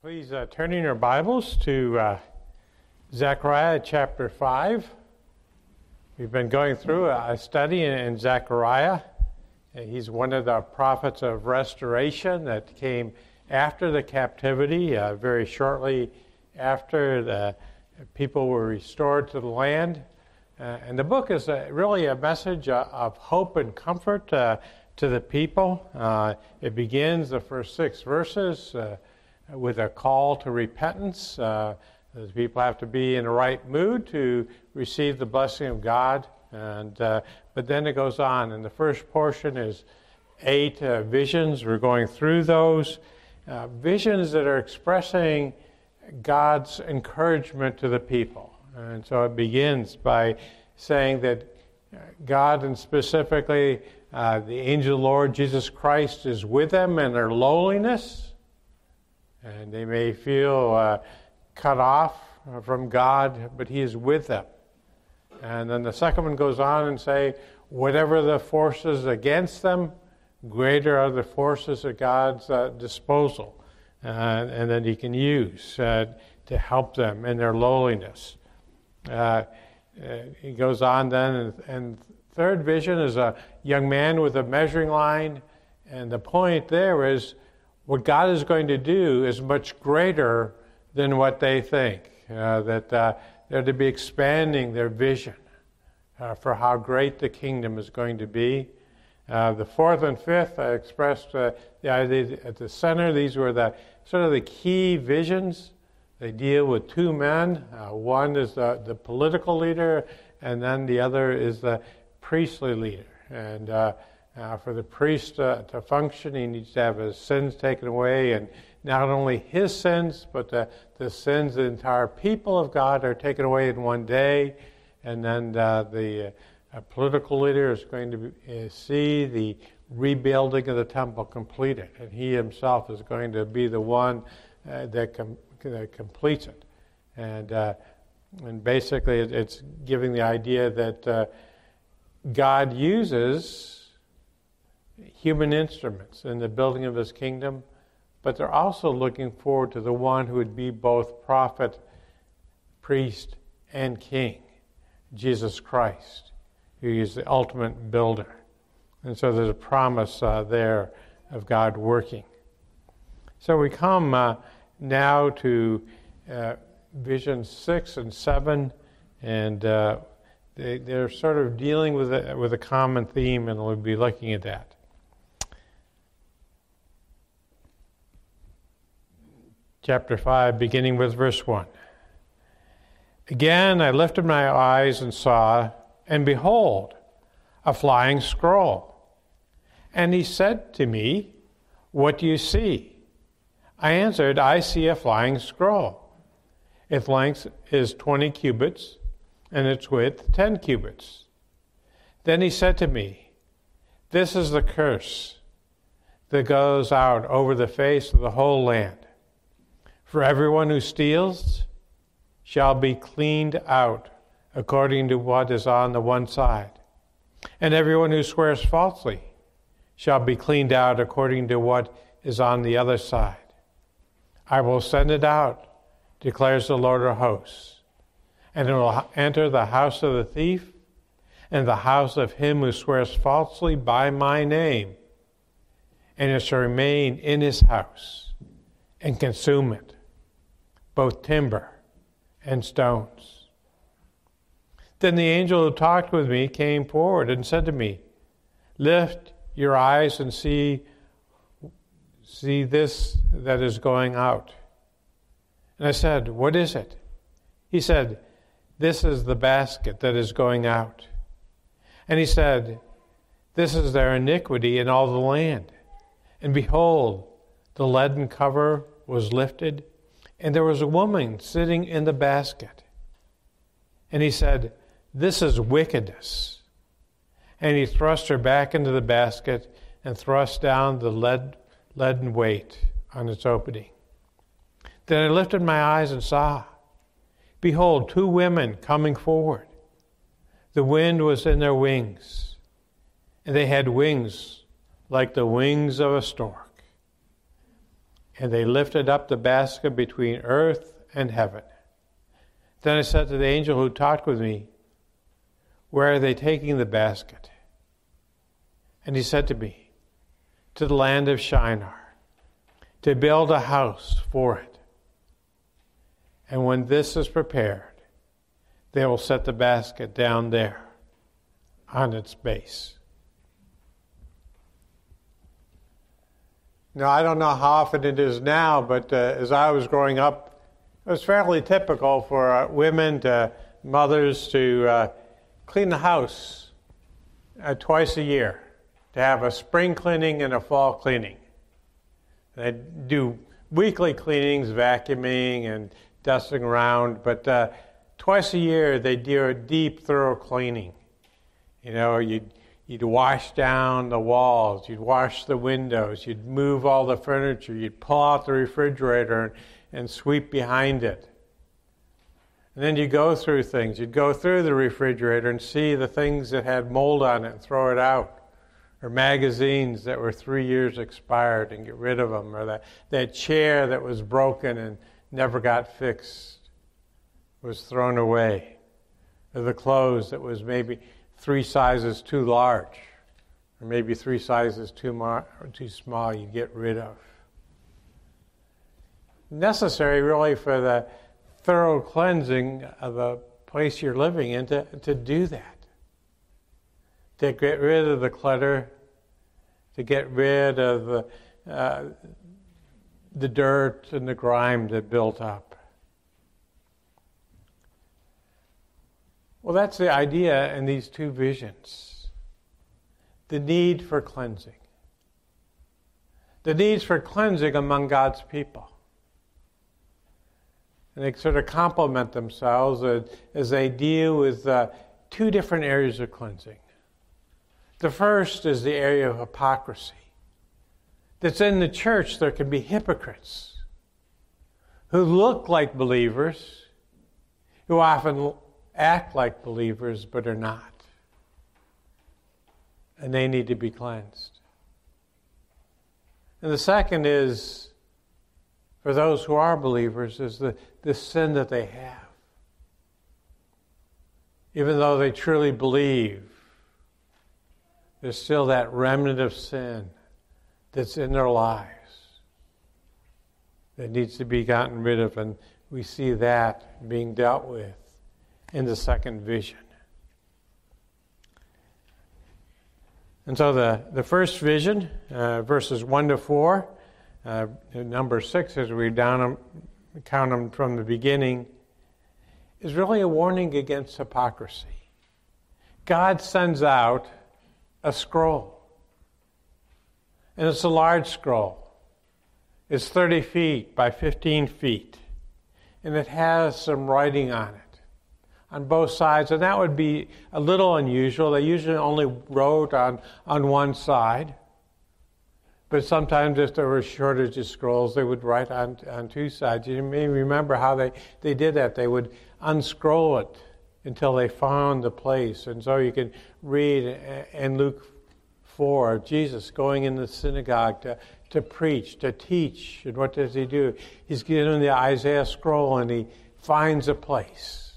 Please uh, turn in your Bibles to uh, Zechariah chapter 5. We've been going through a study in, in Zechariah. He's one of the prophets of restoration that came after the captivity, uh, very shortly after the people were restored to the land. Uh, and the book is a, really a message uh, of hope and comfort uh, to the people. it begins the first six verses with a call to repentance. Uh, people have to be in the right mood to receive the blessing of God. And uh, but then it goes on, and the first portion is eight uh, visions. We're going through those uh, visions that are expressing God's encouragement to the people. And so it begins by saying that uh, God, and specifically uh, the angel Lord Jesus Christ, is with them in their lowliness and they may feel uh, cut off from God, but He is with them. And then the second one goes on and say, whatever the forces against them, greater are the forces at God's uh, disposal, uh, and that He can use uh, to help them in their lowliness. Uh, uh, he goes on then, and, and third vision is a young man with a measuring line, and the point there is what God is going to do is much greater than what they think. Uh, that uh, they're to be expanding their vision uh, for how great the kingdom is going to be. Uh, the fourth and fifth, I expressed uh, the idea at the center. These were the sort of the key visions. They deal with two men. Uh, one is the, the political leader, and then the other is the priestly leader. And uh, for the priest uh, to function, he needs to have his sins taken away, and not only his sins, but the, the sins of the entire people of God are taken away in one day. And then uh, the uh, political leader is going to be, uh, see the rebuilding of the temple completed, and he himself is going to be the one uh, that, com- that, completes it. And, and basically, it's giving the idea that God uses human instruments in the building of his kingdom, but they're also looking forward to the one who would be both prophet, priest, and king, Jesus Christ, who is the ultimate builder. And so there's a promise uh, there of God working. So we come uh, now to uh, vision six and seven, and uh, they, are sort of dealing with a, with a common theme, and we'll be looking at that. Chapter 5, beginning with verse 1. Again, I lifted my eyes and saw, and behold, a flying scroll. And he said to me, What do you see? I answered, I see a flying scroll. Its length is 20 cubits, and its width 10 cubits. Then he said to me, This is the curse that goes out over the face of the whole land. For everyone who steals shall be cleaned out according to what is on the one side, and everyone who swears falsely shall be cleaned out according to what is on the other side. I will send it out, declares the Lord of hosts, and it will enter the house of the thief and the house of him who swears falsely by my name, and it shall remain in his house and consume it both timber and stones. Then the angel who talked with me came forward and said to me, Lift your eyes and see, see this that is going out. And I said, What is it? He said, This is the basket that is going out. And he said, This is their iniquity in all the land. And behold, the leaden cover was lifted and there was a woman sitting in the basket. And he said, This is wickedness. And he thrust her back into the basket and thrust down the lead, leaden weight on its opening. Then I lifted my eyes and saw, behold, two women coming forward. The wind was in their wings, and they had wings like the wings of a stork And they lifted up the basket between earth and heaven. Then I said to the angel who talked with me, Where are they taking the basket? And he said to me, To the land of Shinar, to build a house for it. And when this is prepared, they will set the basket down there on its base. Now, I don't know how often it is now, but uh, as I was growing up, it was fairly typical for uh, women, to, mothers, to uh, clean the house uh, twice a year, to have a spring cleaning and a fall cleaning. They do weekly cleanings, vacuuming and dusting around, but uh, twice a year they do a deep, thorough cleaning. You know, you'd, you'd wash down the walls, you'd wash the windows, you'd move all the furniture, you'd pull out the refrigerator and, and sweep behind it. And then you go through things. You'd go through the refrigerator and see the things that had mold on it and throw it out. Or magazines that were three years expired and get rid of them. Or that, that chair that was broken and never got fixed was thrown away. Or the clothes that was maybe three sizes too large, or maybe three sizes too, mar- too small, you get rid of. Necessary, really, for the thorough cleansing of the place you're living in to, to do that. To get rid of the clutter, to get rid of the, uh, the dirt and the grime that built up. Well, that's the idea in these two visions the need for cleansing. The needs for cleansing among God's people. And they sort of complement themselves as they deal with uh, two different areas of cleansing. The first is the area of hypocrisy. That's in the church, there can be hypocrites who look like believers, who often act like believers but are not. And they need to be cleansed. And the second is, for those who are believers, is the, the sin that they have. Even though they truly believe, there's still that remnant of sin that's in their lives that needs to be gotten rid of, and we see that being dealt with in the second vision. And so the, the first vision, uh, verses 1 to 4, uh, number 6, as we down them, count them from the beginning, is really a warning against hypocrisy. God sends out a scroll, and it's a large scroll. It's 30 feet by 15 feet, and it has some writing on it on both sides, and that would be a little unusual. They usually only wrote on, on one side. But sometimes, if there were shortage of scrolls, they would write on, on two sides. You may remember how they, they did that. They would unscroll it until they found the place. And so you can read in Luke 4 Jesus going in the synagogue to, to preach, to teach. And what does he do? He's given the Isaiah scroll and he finds a place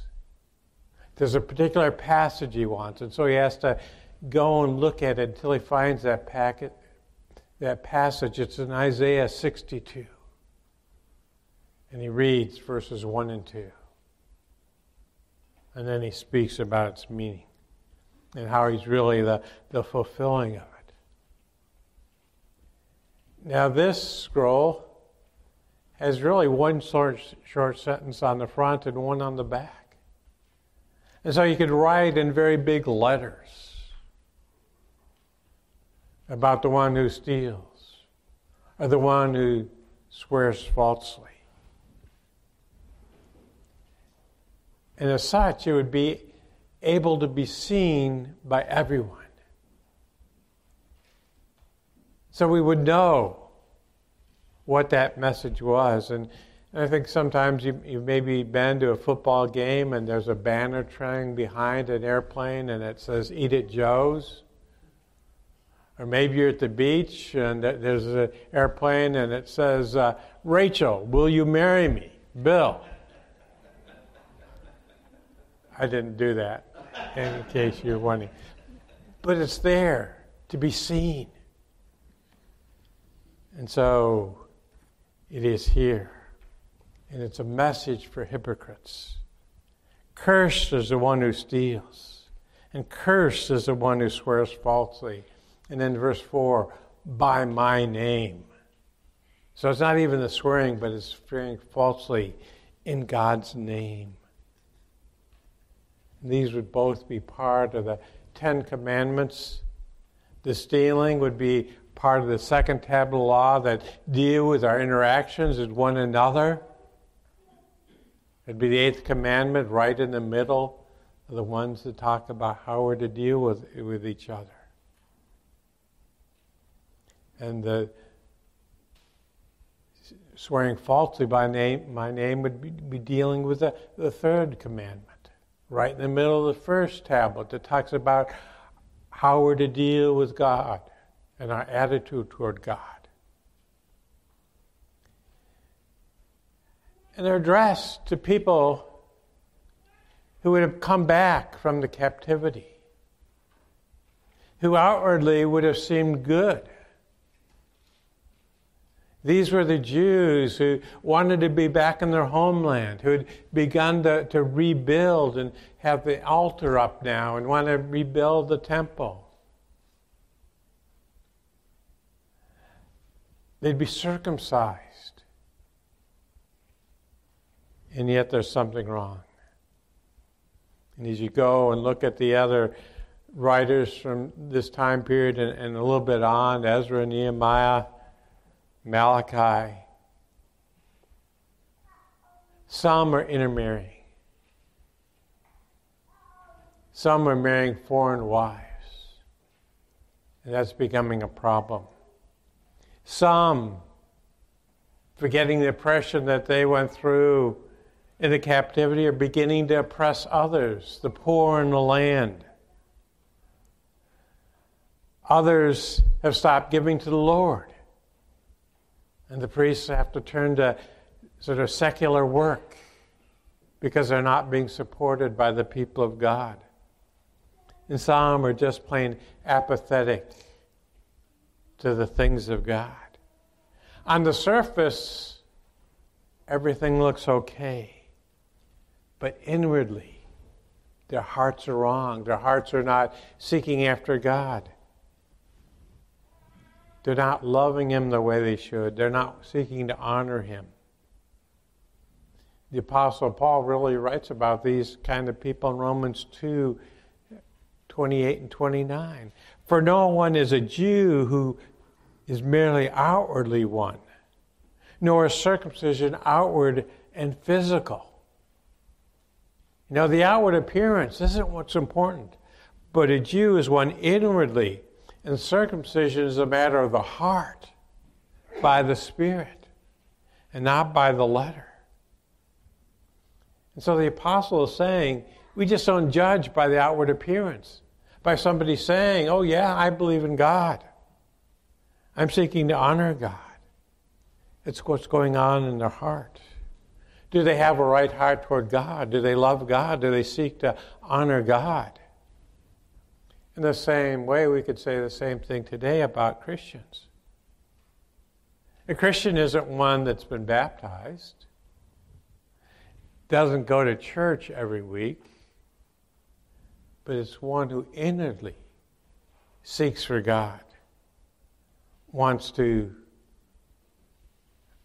there's a particular passage he wants, and so he has to go and look at it until he finds that packet, that passage. It's in Isaiah 62. And he reads verses 1 and 2. And then he speaks about its meaning and how he's really the, the fulfilling of it. Now, this scroll has really one short, short sentence on the front and one on the back. And so you could write in very big letters about the one who steals or the one who swears falsely. And as such, it would be able to be seen by everyone. So we would know what that message was. And I think sometimes you, you've maybe been to a football game and there's a banner trailing behind an airplane and it says, Eat at Joe's. Or maybe you're at the beach and there's an airplane and it says, uh, Rachel, will you marry me? Bill. I didn't do that, in case you're wondering. But it's there to be seen. And so it is here. And it's a message for hypocrites. Cursed is the one who steals, and cursed is the one who swears falsely. And then verse 4 by my name. So it's not even the swearing, but it's swearing falsely in God's name. These would both be part of the Ten Commandments. The stealing would be part of the second tablet law that deal with our interactions with one another. It'd be the eighth commandment right in the middle of the ones that talk about how we're to deal with, with each other. And the swearing falsely by name, my name would be, be dealing with the, the third commandment right in the middle of the first tablet that talks about how we're to deal with God and our attitude toward God. And they're addressed to people who would have come back from the captivity, who outwardly would have seemed good these were the Jews who wanted to be back in their homeland, who had begun to, to rebuild and have the altar up now and want to rebuild the temple. They'd be circumcised. And yet there's something wrong. And as you go and look at the other writers from this time period and, and a little bit on, Ezra, Nehemiah, Malachi. Some are intermarrying. Some are marrying foreign wives. And that's becoming a problem. Some, forgetting the oppression that they went through in the captivity, are beginning to oppress others, the poor in the land. Others have stopped giving to the Lord. And the priests have to turn to sort of secular work because they're not being supported by the people of God. And some are just plain apathetic to the things of God. On the surface, everything looks okay. But inwardly, their hearts are wrong. Their hearts are not seeking after God. They're not loving Him the way they should. They're not seeking to honor Him. The Apostle Paul really writes about these kind of people in Romans 2 28 and 29. For no one is a Jew who is merely outwardly one, nor is circumcision outward and physical. Know, the outward appearance isn't what's important, but a Jew is one inwardly and circumcision is a matter of the heart by the Spirit and not by the letter. And so the apostle is saying, we just don't judge by the outward appearance, by somebody saying, oh, yeah, I believe in God. I'm seeking to honor God. It's what's going on in their heart. Do they have a right heart toward God? Do they love God? Do they seek to honor God? In the same way, we could say the same thing today about Christians. A Christian isn't one that's been baptized, doesn't go to church every week, but it's one who inwardly seeks for God, wants to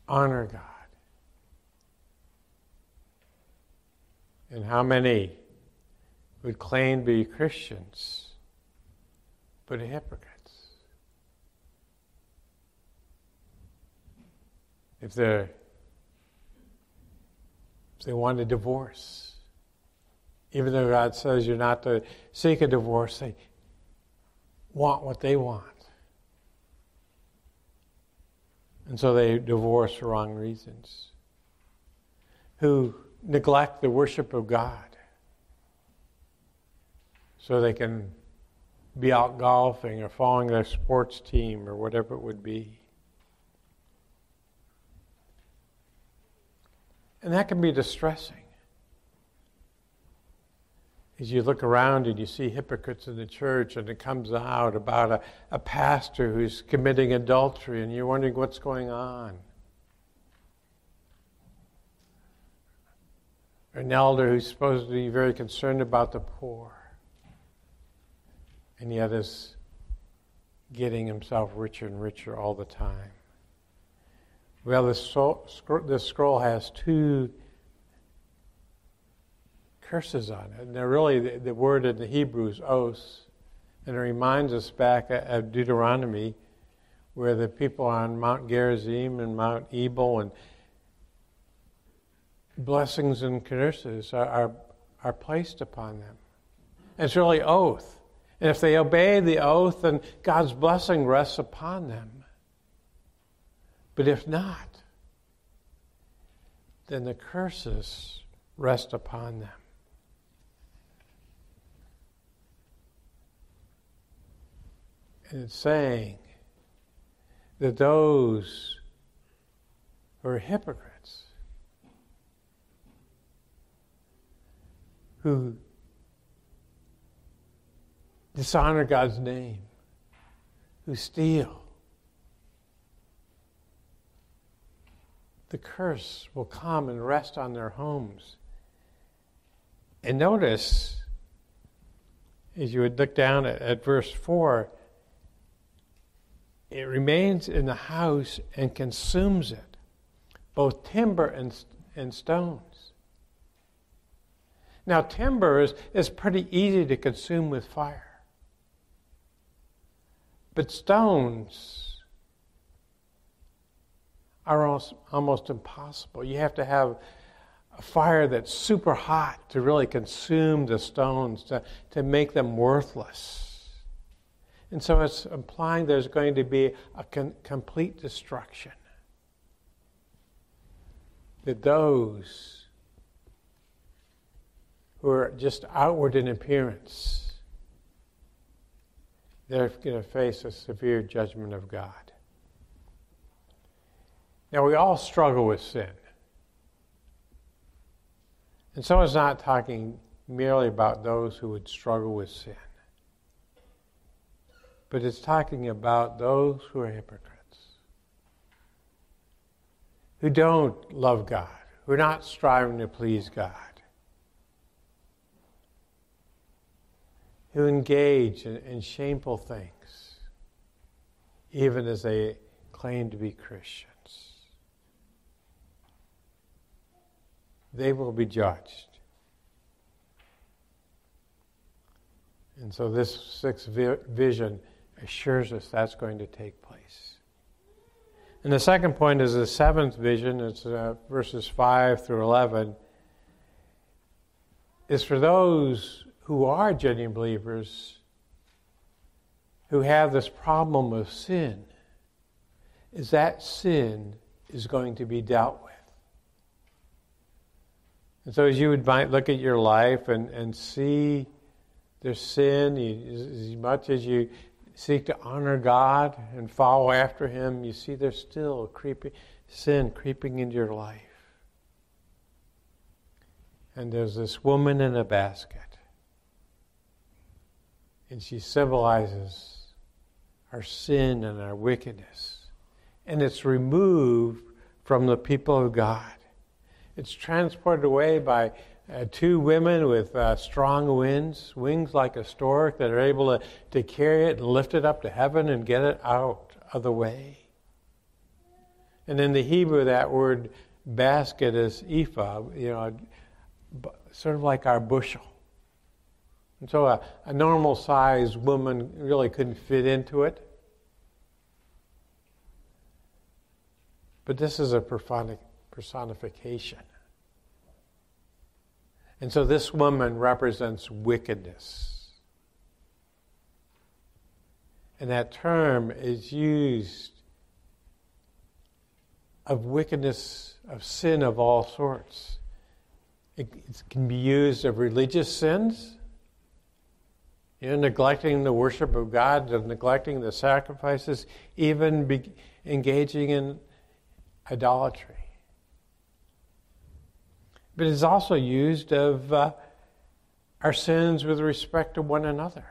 honor God. And how many would claim to be Christians? but hypocrites. If they're if they want a divorce, even though God says you're not to seek a divorce, they want what they want. And so they divorce for wrong reasons. Who neglect the worship of God so they can be out golfing or following their sports team or whatever it would be. And that can be distressing. As you look around and you see hypocrites in the church, and it comes out about a, a pastor who's committing adultery, and you're wondering what's going on. An elder who's supposed to be very concerned about the poor, and yet is getting himself richer and richer all the time. Well, this, so, this scroll has two curses on it. And they're really, the, the word in the Hebrew is. And it reminds us back of Deuteronomy, where the people on Mount Gerizim and Mount Ebal and blessings and curses are, are, are placed upon them. It's really oath. And if they obey the oath, then God's blessing rests upon them. But if not, then the curses rest upon them. And it's saying that those who are hypocrites who dishonor God's name, who steal. The curse will come and rest on their homes. And notice, as you would look down at, at verse 4, it remains in the house and consumes it, both timber and, and stones. Now, timber is, is pretty easy to consume with fire. But stones are almost, almost impossible. You have to have a fire that's super hot to really consume the stones, to, to make them worthless. And so it's implying there's going to be a con- complete destruction. That those who are just outward in appearance, they're going to face a severe judgment of God. Now, we all struggle with sin. And so it's not talking merely about those who would struggle with sin, but it's talking about those who are hypocrites, who don't love God, who are not striving to please God. Who engage in, in shameful things, even as they claim to be Christians. They will be judged. And so this sixth vi- vision assures us that's going to take place. And the second point is the seventh vision, it's uh, verses 5 through 11, is for those who are genuine believers who have this problem of sin is that sin is going to be dealt with. And so, as you would might look at your life and, and see there's sin, you, as much as you seek to honor God and follow after Him, you see there's still creeping, sin creeping into your life. And there's this woman in a basket and she symbolizes our sin and our wickedness. And it's removed from the people of God. It's transported away by uh, two women with uh, strong winds, wings like a stork that are able to, to carry it and lift it up to heaven and get it out of the way. And in the Hebrew, that word basket is ephah, you know, sort of like our bushel. And so a, a normal sized woman really couldn't fit into it. But this is a personification. And so this woman represents wickedness. And that term is used of wickedness, of sin of all sorts. It, it can be used of religious sins You know, neglecting the worship of God, neglecting the sacrifices, even be, engaging in idolatry. But it's also used of uh, our sins with respect to one another.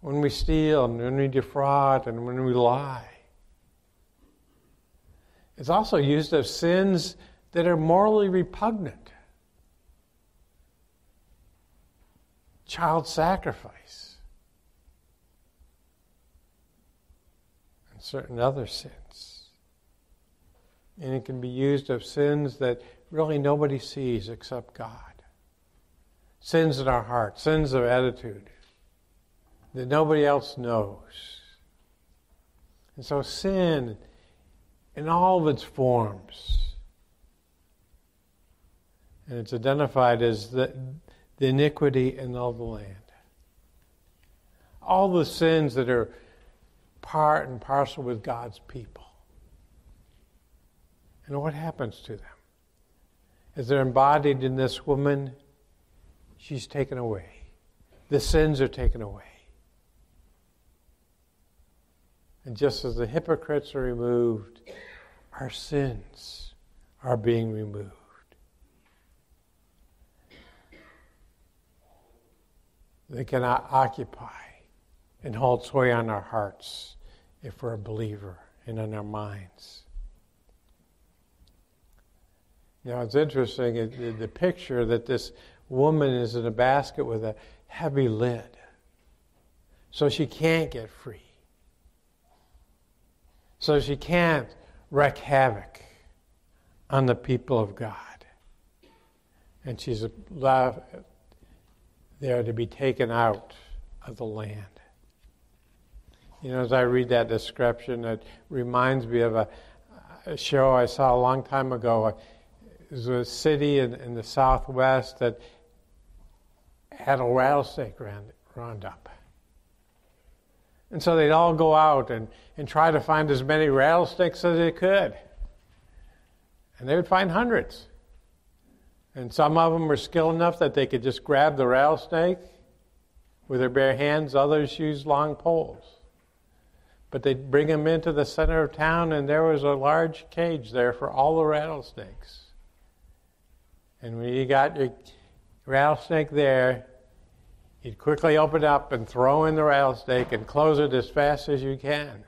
When we steal and when we defraud and when we lie. It's also used of sins that are morally repugnant. Child sacrifice. And certain other sins. And it can be used of sins that really nobody sees except God. Sins in our heart, sins of attitude that nobody else knows. And so sin in all of its forms. And it's identified as the, the iniquity in all the land. All the sins that are part and parcel with God's people. And what happens to them? As they're embodied in this woman, she's taken away. The sins are taken away. And just as the hypocrites are removed, our sins are being removed. They cannot occupy and hold sway on our hearts if we're a believer and in our minds. Now it's interesting the, the picture that this woman is in a basket with a heavy lid, so she can't get free. So she can't wreak havoc on the people of God. And she's allowed there to be taken out of the land. You know, as I read that description, it reminds me of a, a show I saw a long time ago. It was a city in, in the southwest that had a rattlesnake round up. And so they'd all go out and, and try to find as many rattlesnakes as they could. And they would find hundreds. And some of them were skilled enough that they could just grab the rattlesnake with their bare hands, others used long poles. But they'd bring them into the center of town, and there was a large cage there for all the rattlesnakes. And when you got your rattlesnake there, You'd quickly open up and throw in the rattlesnake and close it as fast as you can.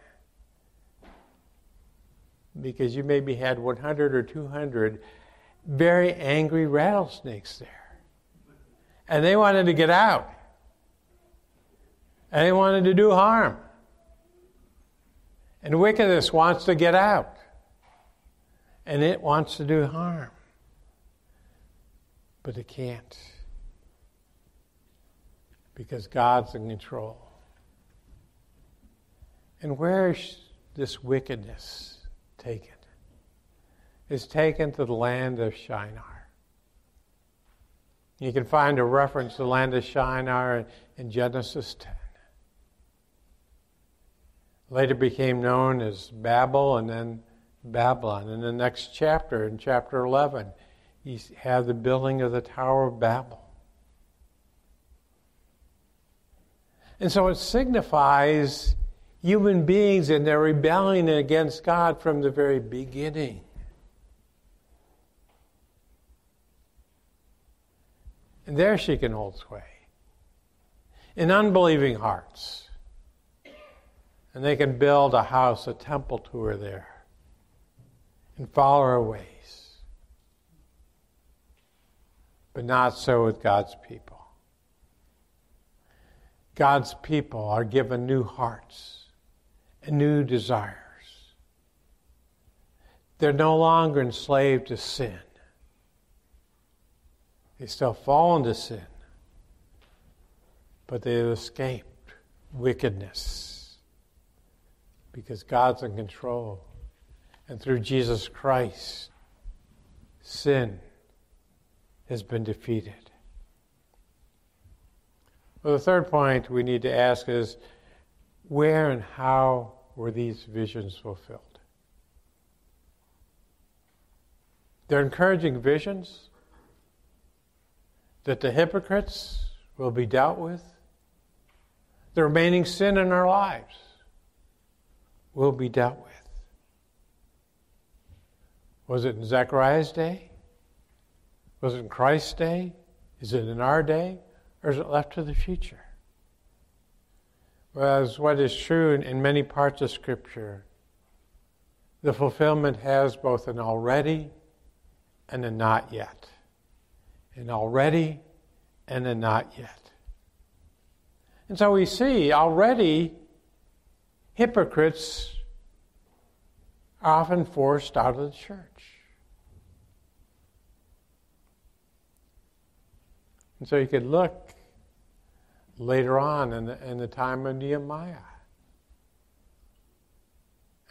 Because you maybe had 100 or 200 very angry rattlesnakes there. And they wanted to get out. And they wanted to do harm. And wickedness wants to get out. And it wants to do harm. But it can't because God's in control. And where is this wickedness taken? It's taken to the land of Shinar. You can find a reference to the land of Shinar in Genesis 10. Later became known as Babel and then Babylon. In the next chapter, in chapter 11, you have the building of the Tower of Babel. And so it signifies human beings and their rebellion against God from the very beginning. And there she can hold sway in unbelieving hearts. And they can build a house, a temple to her there, and follow her ways. But not so with God's people. God's people are given new hearts and new desires. They're no longer enslaved to sin. They still fall into sin, but they have escaped wickedness because God's in control. And through Jesus Christ, sin has been defeated. Well, the third point we need to ask is where and how were these visions fulfilled? They're encouraging visions that the hypocrites will be dealt with. The remaining sin in our lives will be dealt with. Was it in Zechariah's day? Was it in Christ's day? Is it in our day? Or is it left to the future? Whereas what is true in, many parts of Scripture, the fulfillment has both an already and a not yet. An already and a not yet. And so we see already hypocrites are often forced out of the church. And so you could look later on in the, in the time of Nehemiah.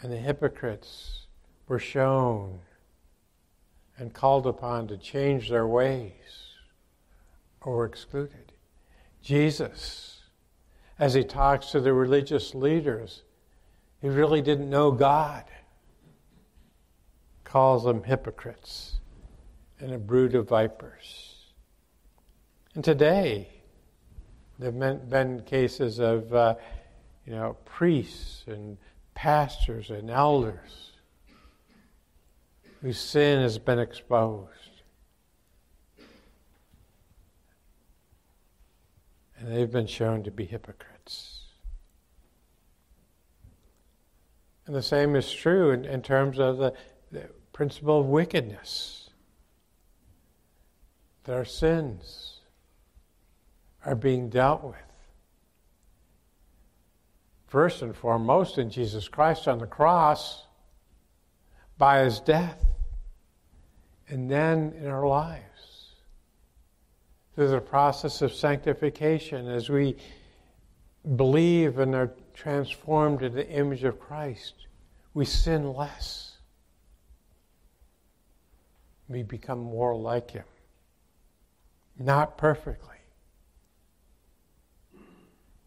And the hypocrites were shown and called upon to change their ways or excluded. Jesus, as he talks to the religious leaders, he really didn't know God, calls them hypocrites and a brood of vipers. And today, there have been cases of, uh, you know, priests and pastors and elders whose sin has been exposed. And they've been shown to be hypocrites. And the same is true in, in terms of the, the principle of wickedness. Their sins are being dealt with. First and foremost, in Jesus Christ on the cross, by his death, and then in our lives. Through the process of sanctification, as we believe and are transformed into the image of Christ, we sin less. We become more like Him. Not perfectly,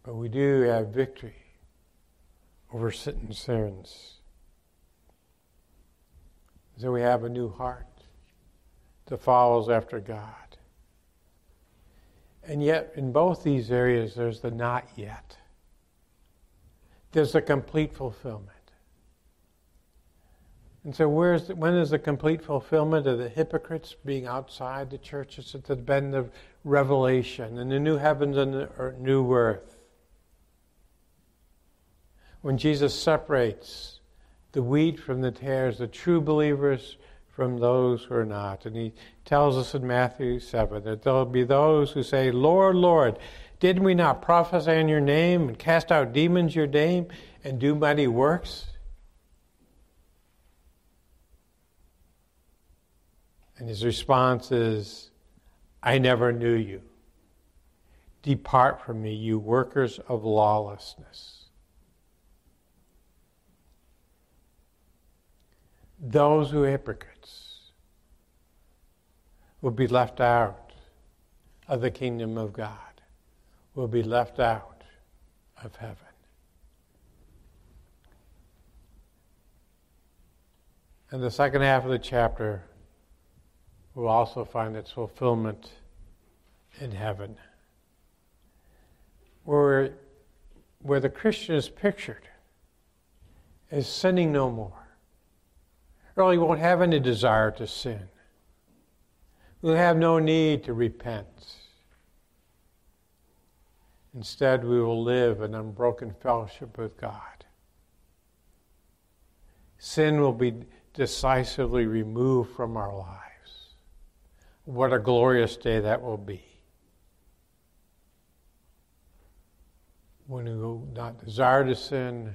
but we do have victory over sin and sins. So we have a new heart that follows after God. And yet, in both these areas, there's the not yet. There's a complete fulfillment. And so, where's the, when is the complete fulfillment of the hypocrites being outside the church? It's at the bend of Revelation and the new heavens and the new earth. When Jesus separates the wheat from the tares, the true believers from those who are not. And he tells us in Matthew 7 that there will be those who say, Lord, Lord, didn't we not prophesy in your name and cast out demons your name and do mighty works? And his response is, I never knew you. Depart from me, you workers of lawlessness. Those who are hypocrites will be left out of the kingdom of God, will be left out of heaven. And the second half of the chapter will also find its fulfillment in heaven, where, where the Christian is pictured as sinning no more really won't have any desire to sin. We'll have no need to repent. Instead, we will live in unbroken fellowship with God. Sin will be decisively removed from our lives. What a glorious day that will be. When we will not desire to sin,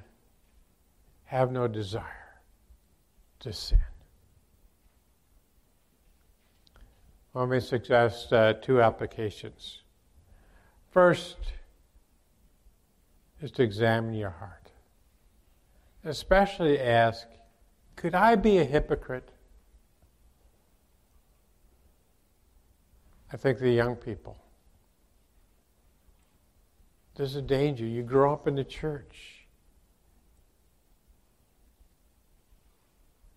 have no desire to sin. Let me suggest uh, two applications. First is to examine your heart. Especially ask, could I be a hypocrite? I think the young people. There's a danger. You grow up in the church.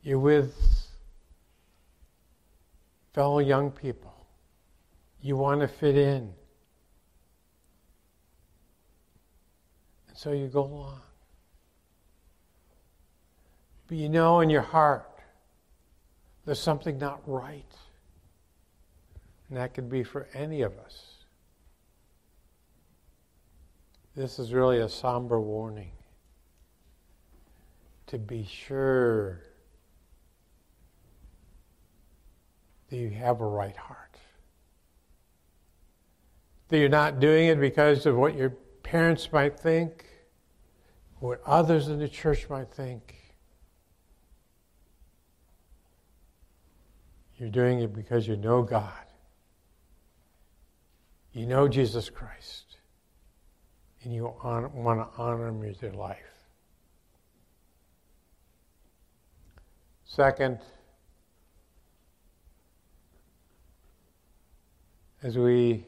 You're with fellow young people. You want to fit in. And so you go along. But you know in your heart there's something not right. And that could be for any of us. This is really a somber warning to be sure that you have a right heart. That you're not doing it because of what your parents might think, what others in the church might think. You're doing it because you know God. You know Jesus Christ. And you want to honor him with your life. Second, as we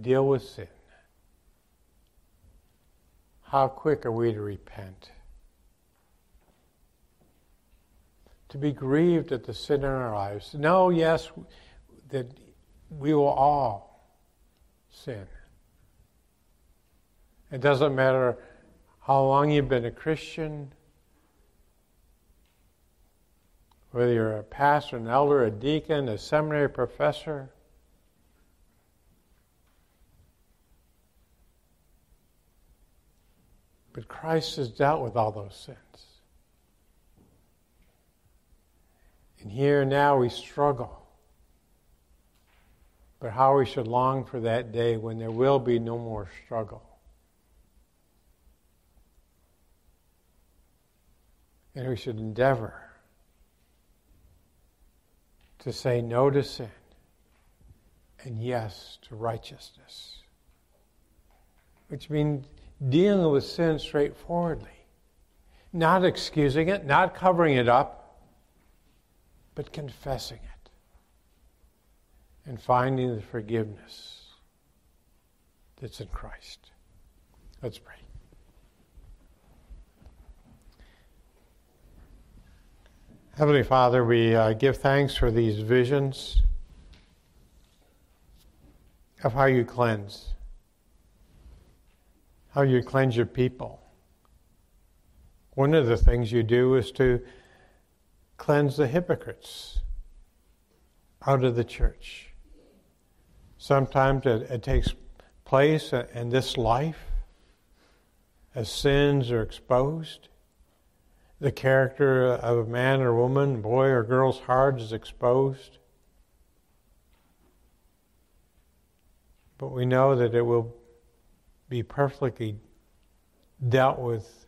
deal with sin, how quick are we to repent? To be grieved at the sin in our lives. Know, yes, that we will all sin. It doesn't matter how long you've been a Christian, whether you're a pastor, an elder, a deacon, a seminary professor. But Christ has dealt with all those sins. And here and now we struggle. But how we should long for that day when there will be no more struggle. And we should endeavor to say no to sin and yes to righteousness, which means dealing with sin straightforwardly, not excusing it, not covering it up, but confessing it and finding the forgiveness that's in Christ. Let's pray. Heavenly Father, we uh, give thanks for these visions of how you cleanse, how you cleanse your people. One of the things you do is to cleanse the hypocrites out of the church. Sometimes it, it takes place in this life as sins are exposed the character of a man or woman, boy or girl's heart is exposed. But we know that it will be perfectly dealt with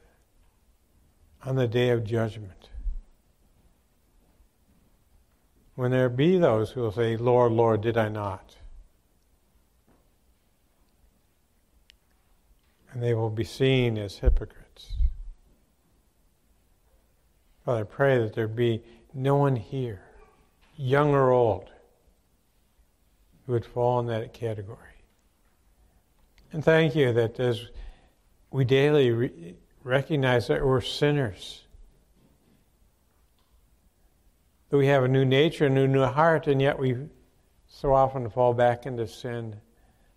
on the day of judgment. When there be those who will say, Lord, Lord, did I not? And they will be seen as hypocrites. Father, I pray that there be no one here, young or old, who would fall in that category. And thank you that as we daily re- recognize that we're sinners, that we have a new nature, a new, new heart, and yet we so often fall back into sin,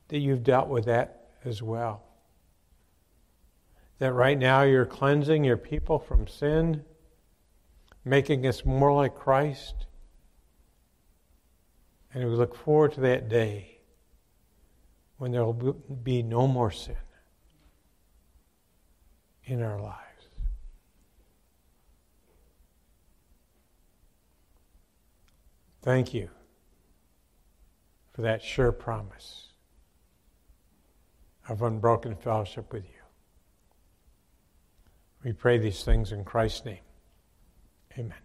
that you've dealt with that as well. That right now you're cleansing your people from sin making us more like Christ. And we look forward to that day when there will be no more sin in our lives. Thank you for that sure promise of unbroken fellowship with you. We pray these things in Christ's name. Amen.